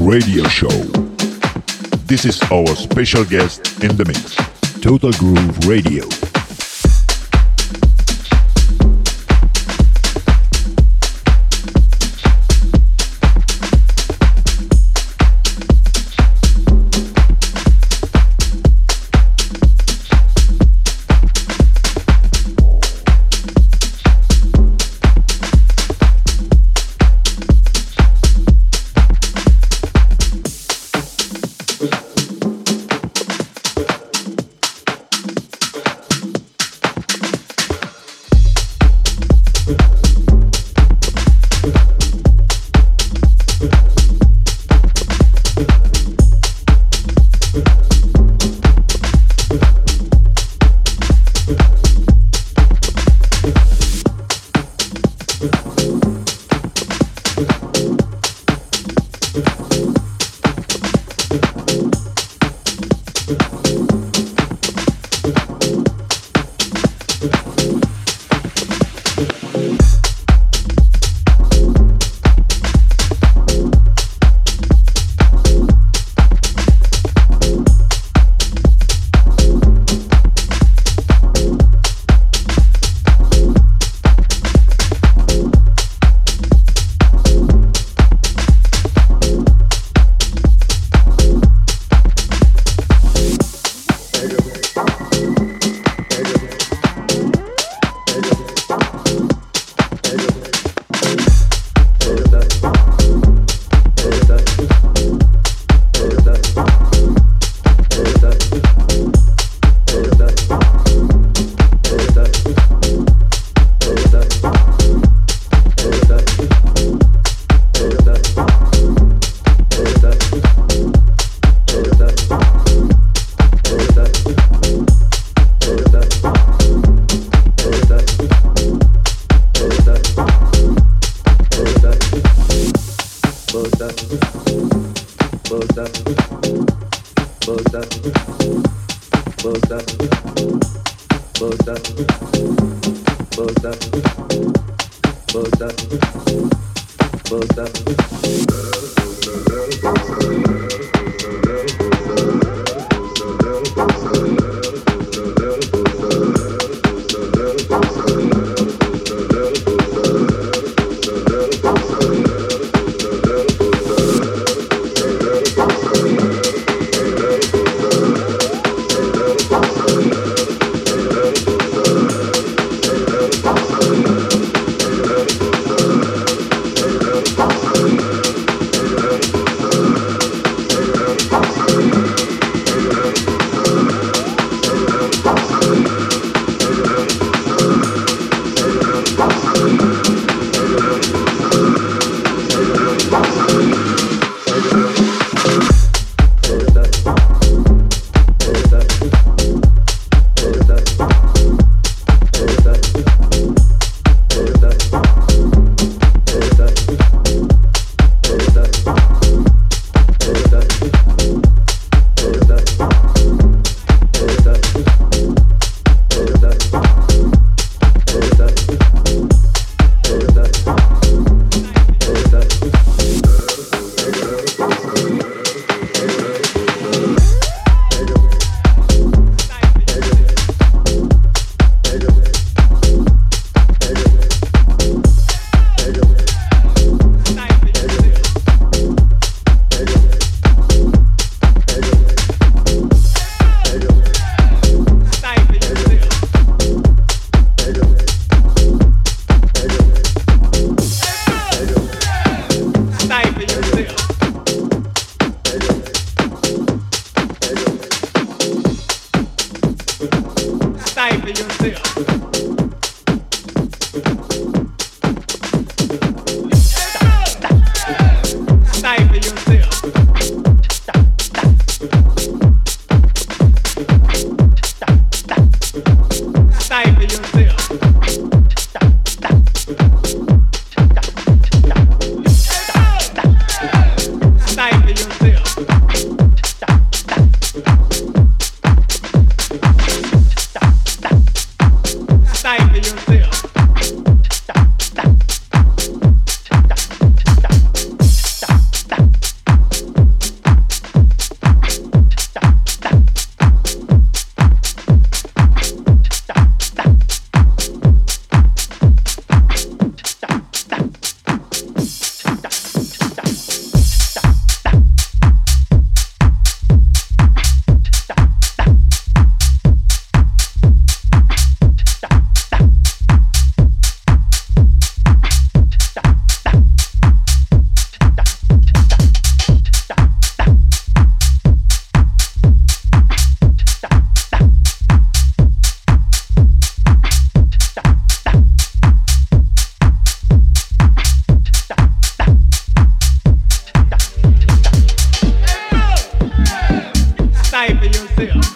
radio show. This is our special guest in the mix, Total Groove Radio. myself.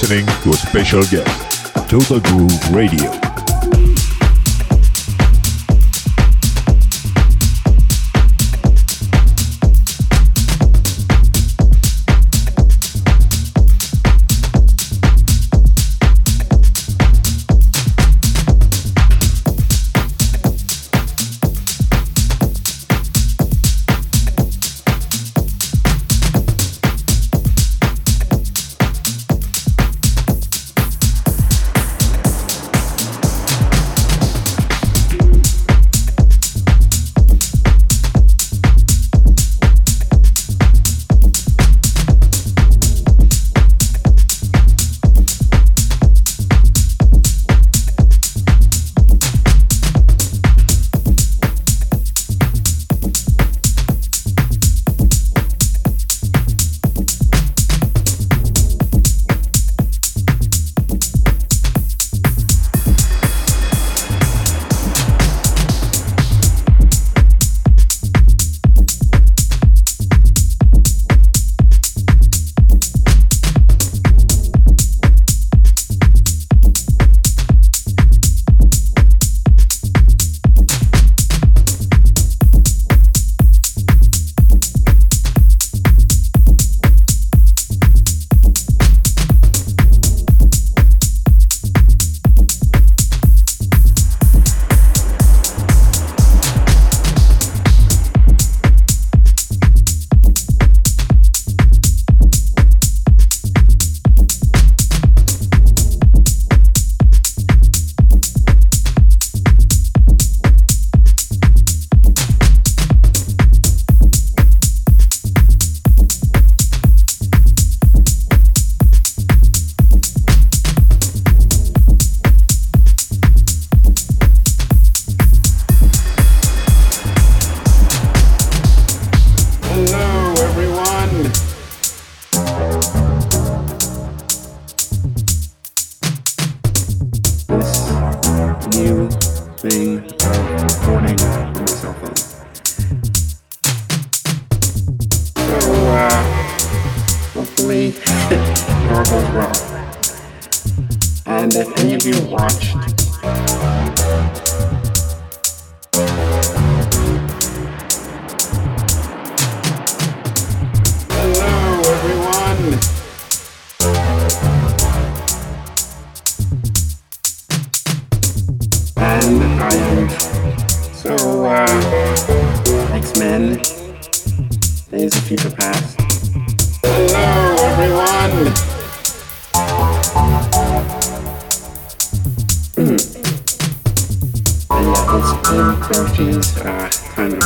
Listening to a special guest, Total Groove Radio. London is the future past. Hello, everyone! and yeah, it's it's Croce's uh, time to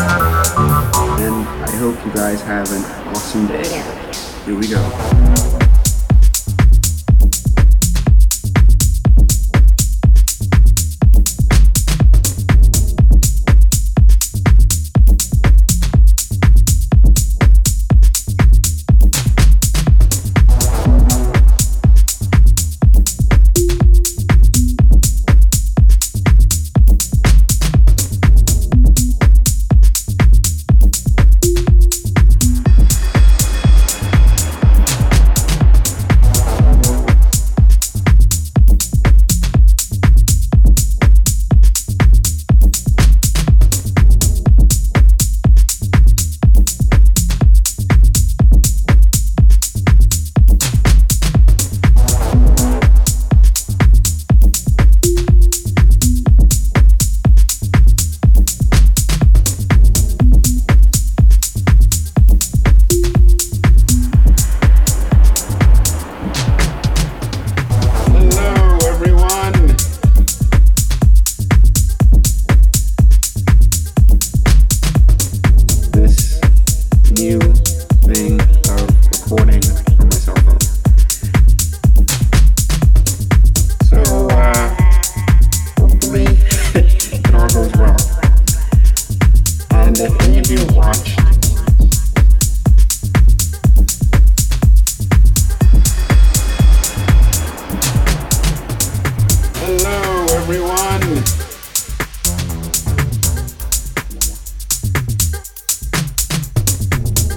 And I hope you guys have an awesome day. Here we go.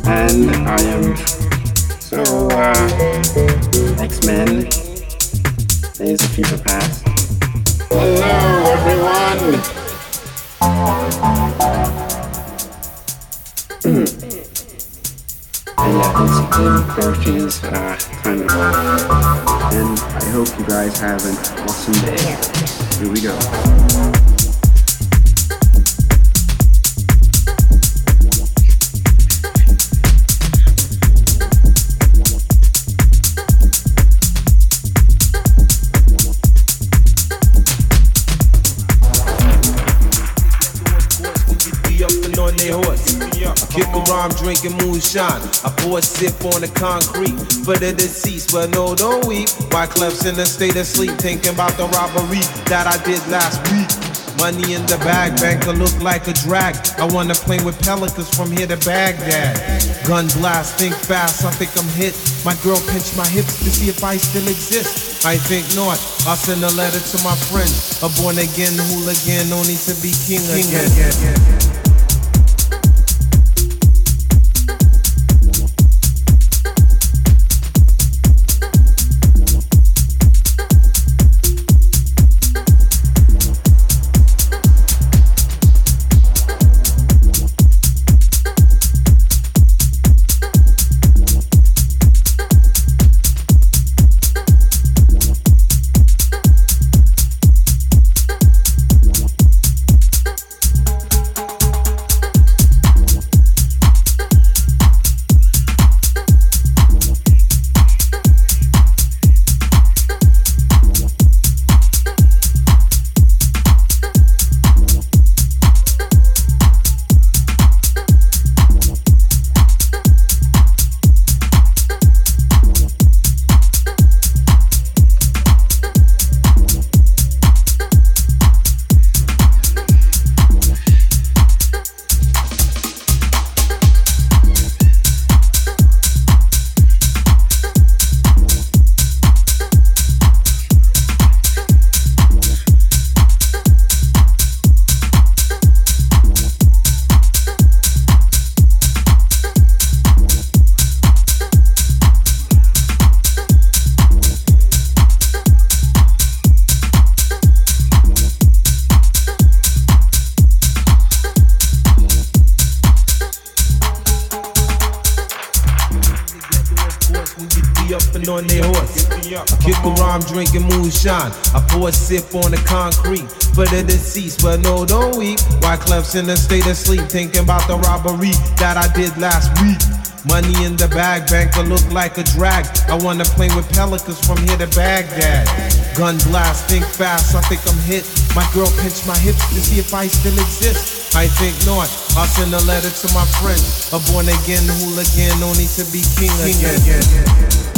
and I am so uh, X-Men is the future past. Hello everyone. and yeah, this Dorothy is uh, time to. And I hope you guys have an awesome day. Here we go. I'm drinking moonshine. I pour a sip on the concrete for the deceased, but no, don't weep. My clef's in a state of sleep, thinking about the robbery that I did last week. Money in the bag, banker look like a drag. I wanna play with pelicans from here to Baghdad. Gun blast, think fast, I think I'm hit. My girl pinched my hips to see if I still exist. I think not. I'll send a letter to my friend. A born again hooligan, no need to be king, king again. No, don't weep. Wyclef's in a state of sleep, thinking about the robbery that I did last week. Money in the bag, banker look like a drag. I wanna play with pelicans from here to Baghdad. Gun blast, think fast, I think I'm hit. My girl pinched my hips to see if I still exist. I think not. I'll send a letter to my friend. A born again hooligan, need to be king, king again.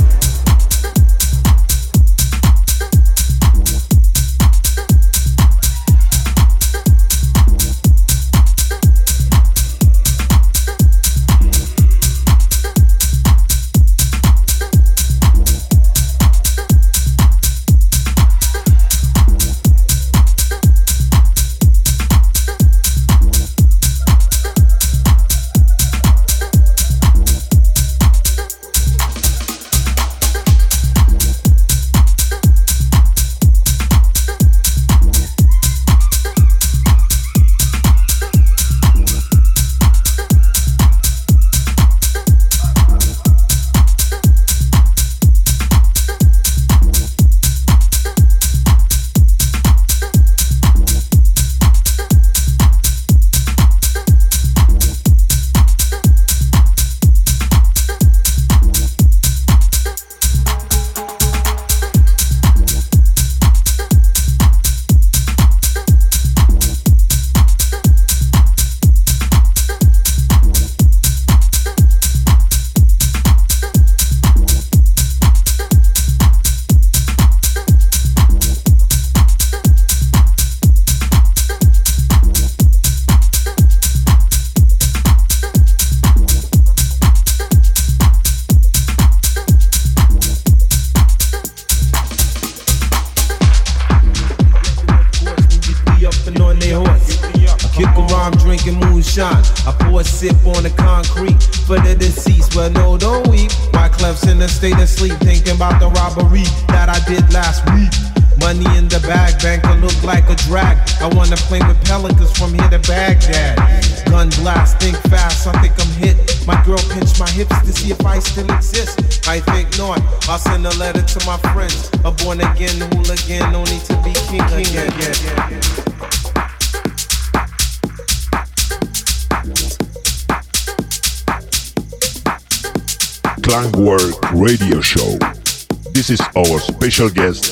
Special guest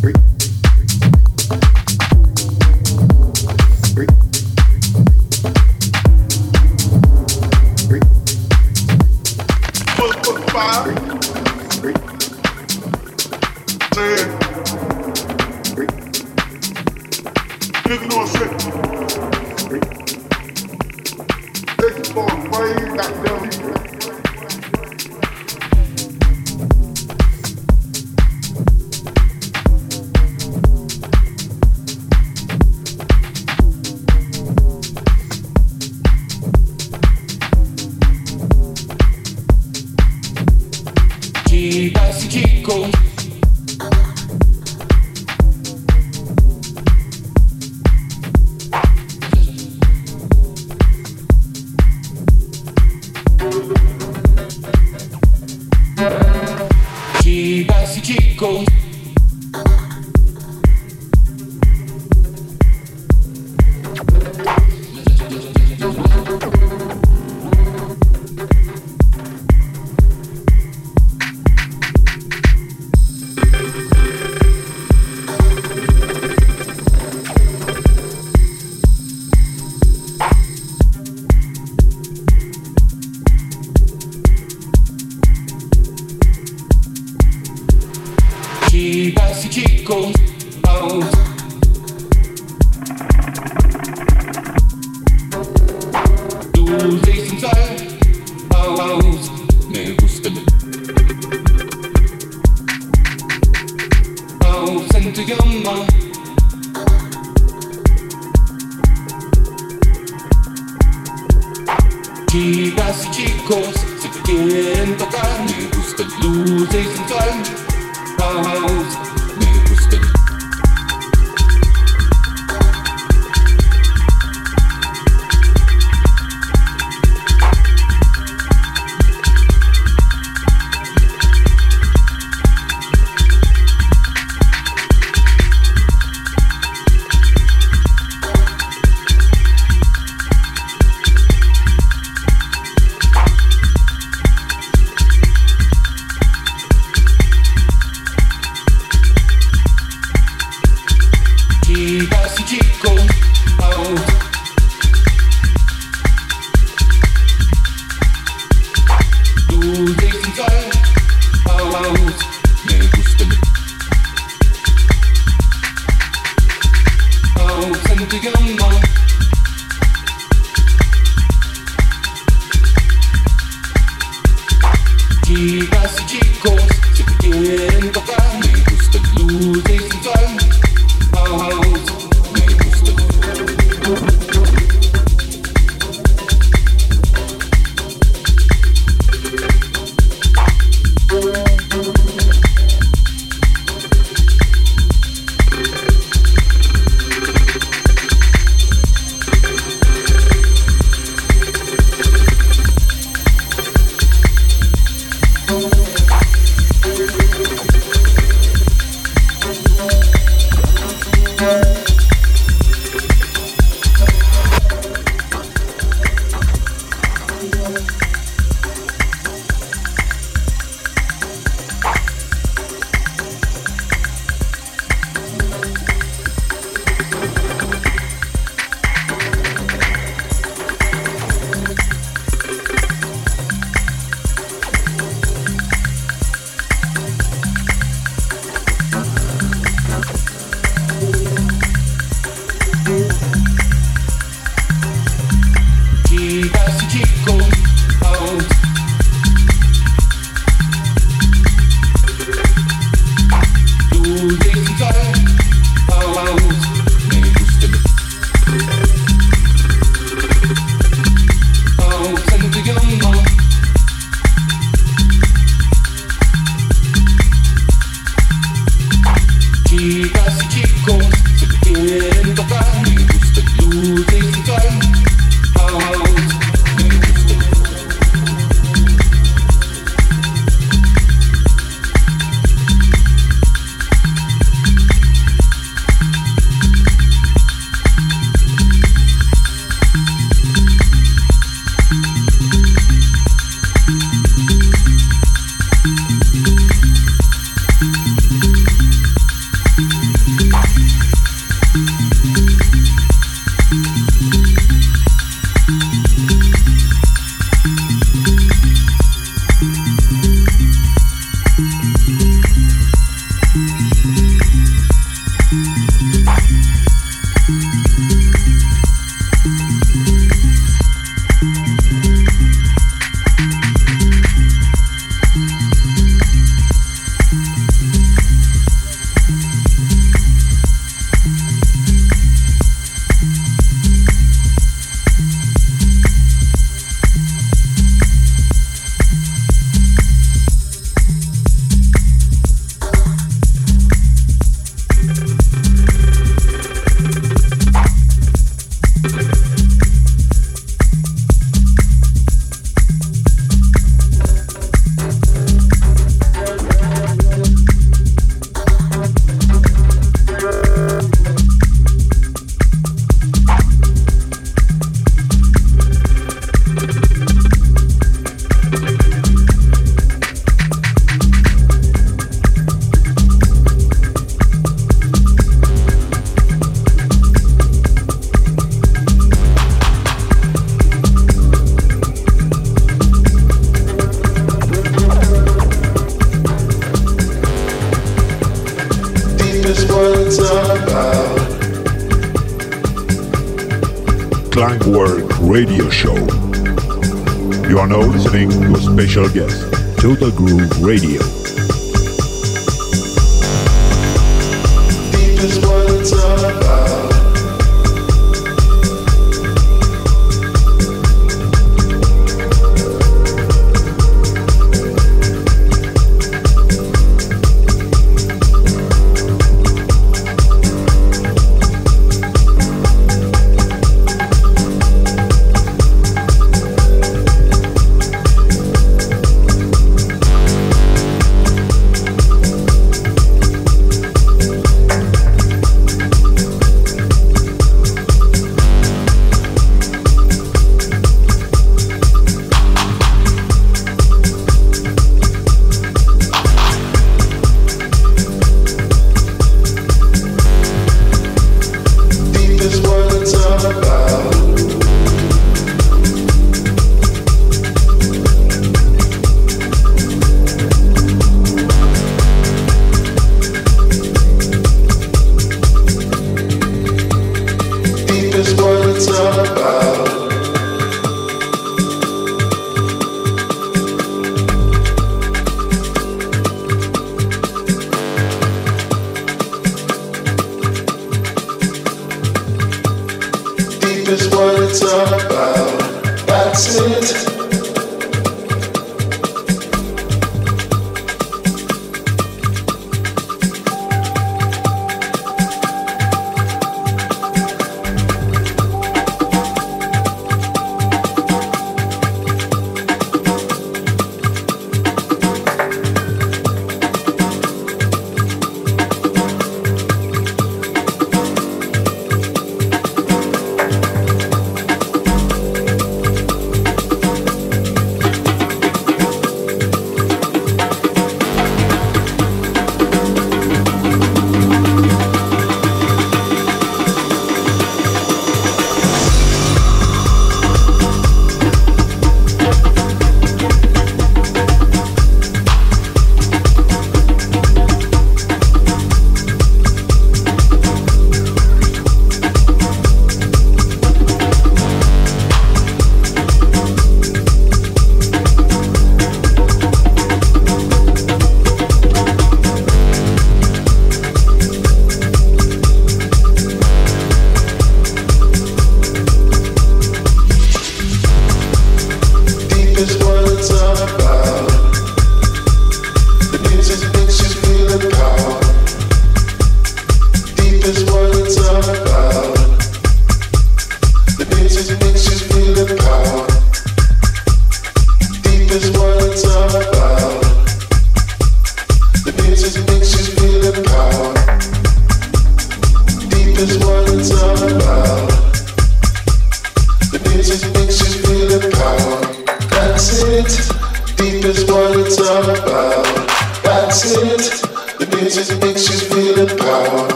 Three.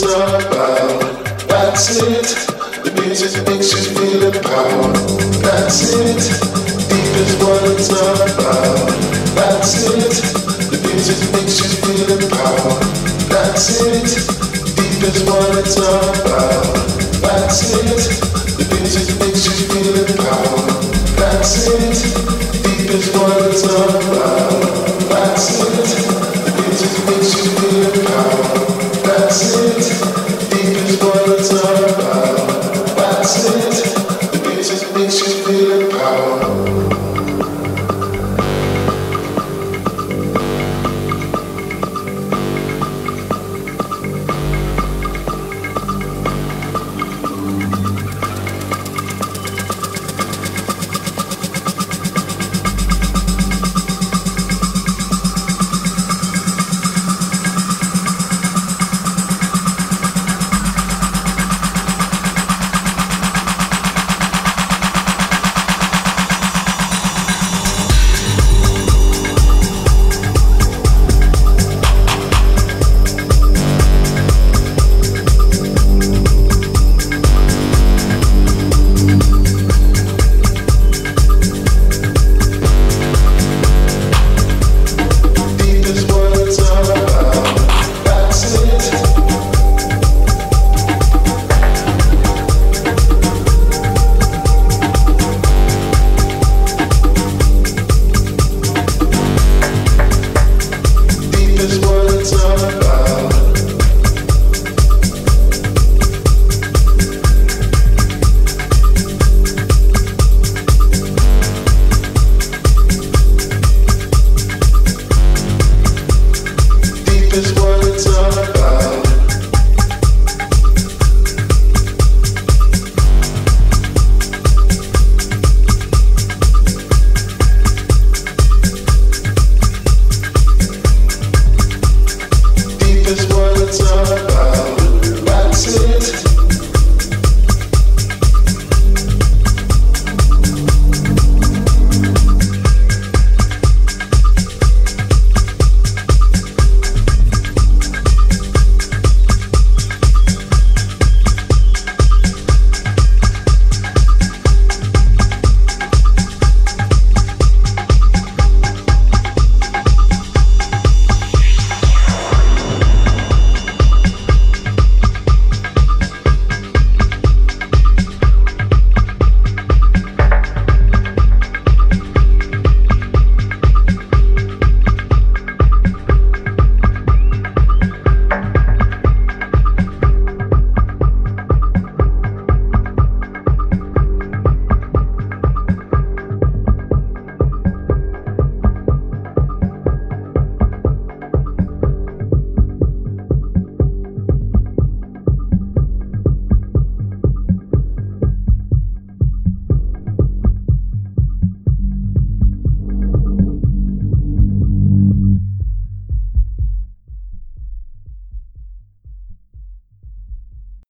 it's about. That's it. The music makes you feel empowered. That's it. Deep is what it's about. That's it. The music makes you feel empowered. That's it. Deep is what it's about. That's it. The music makes you feel empowered. That's it. Deep is what it's about. That's it.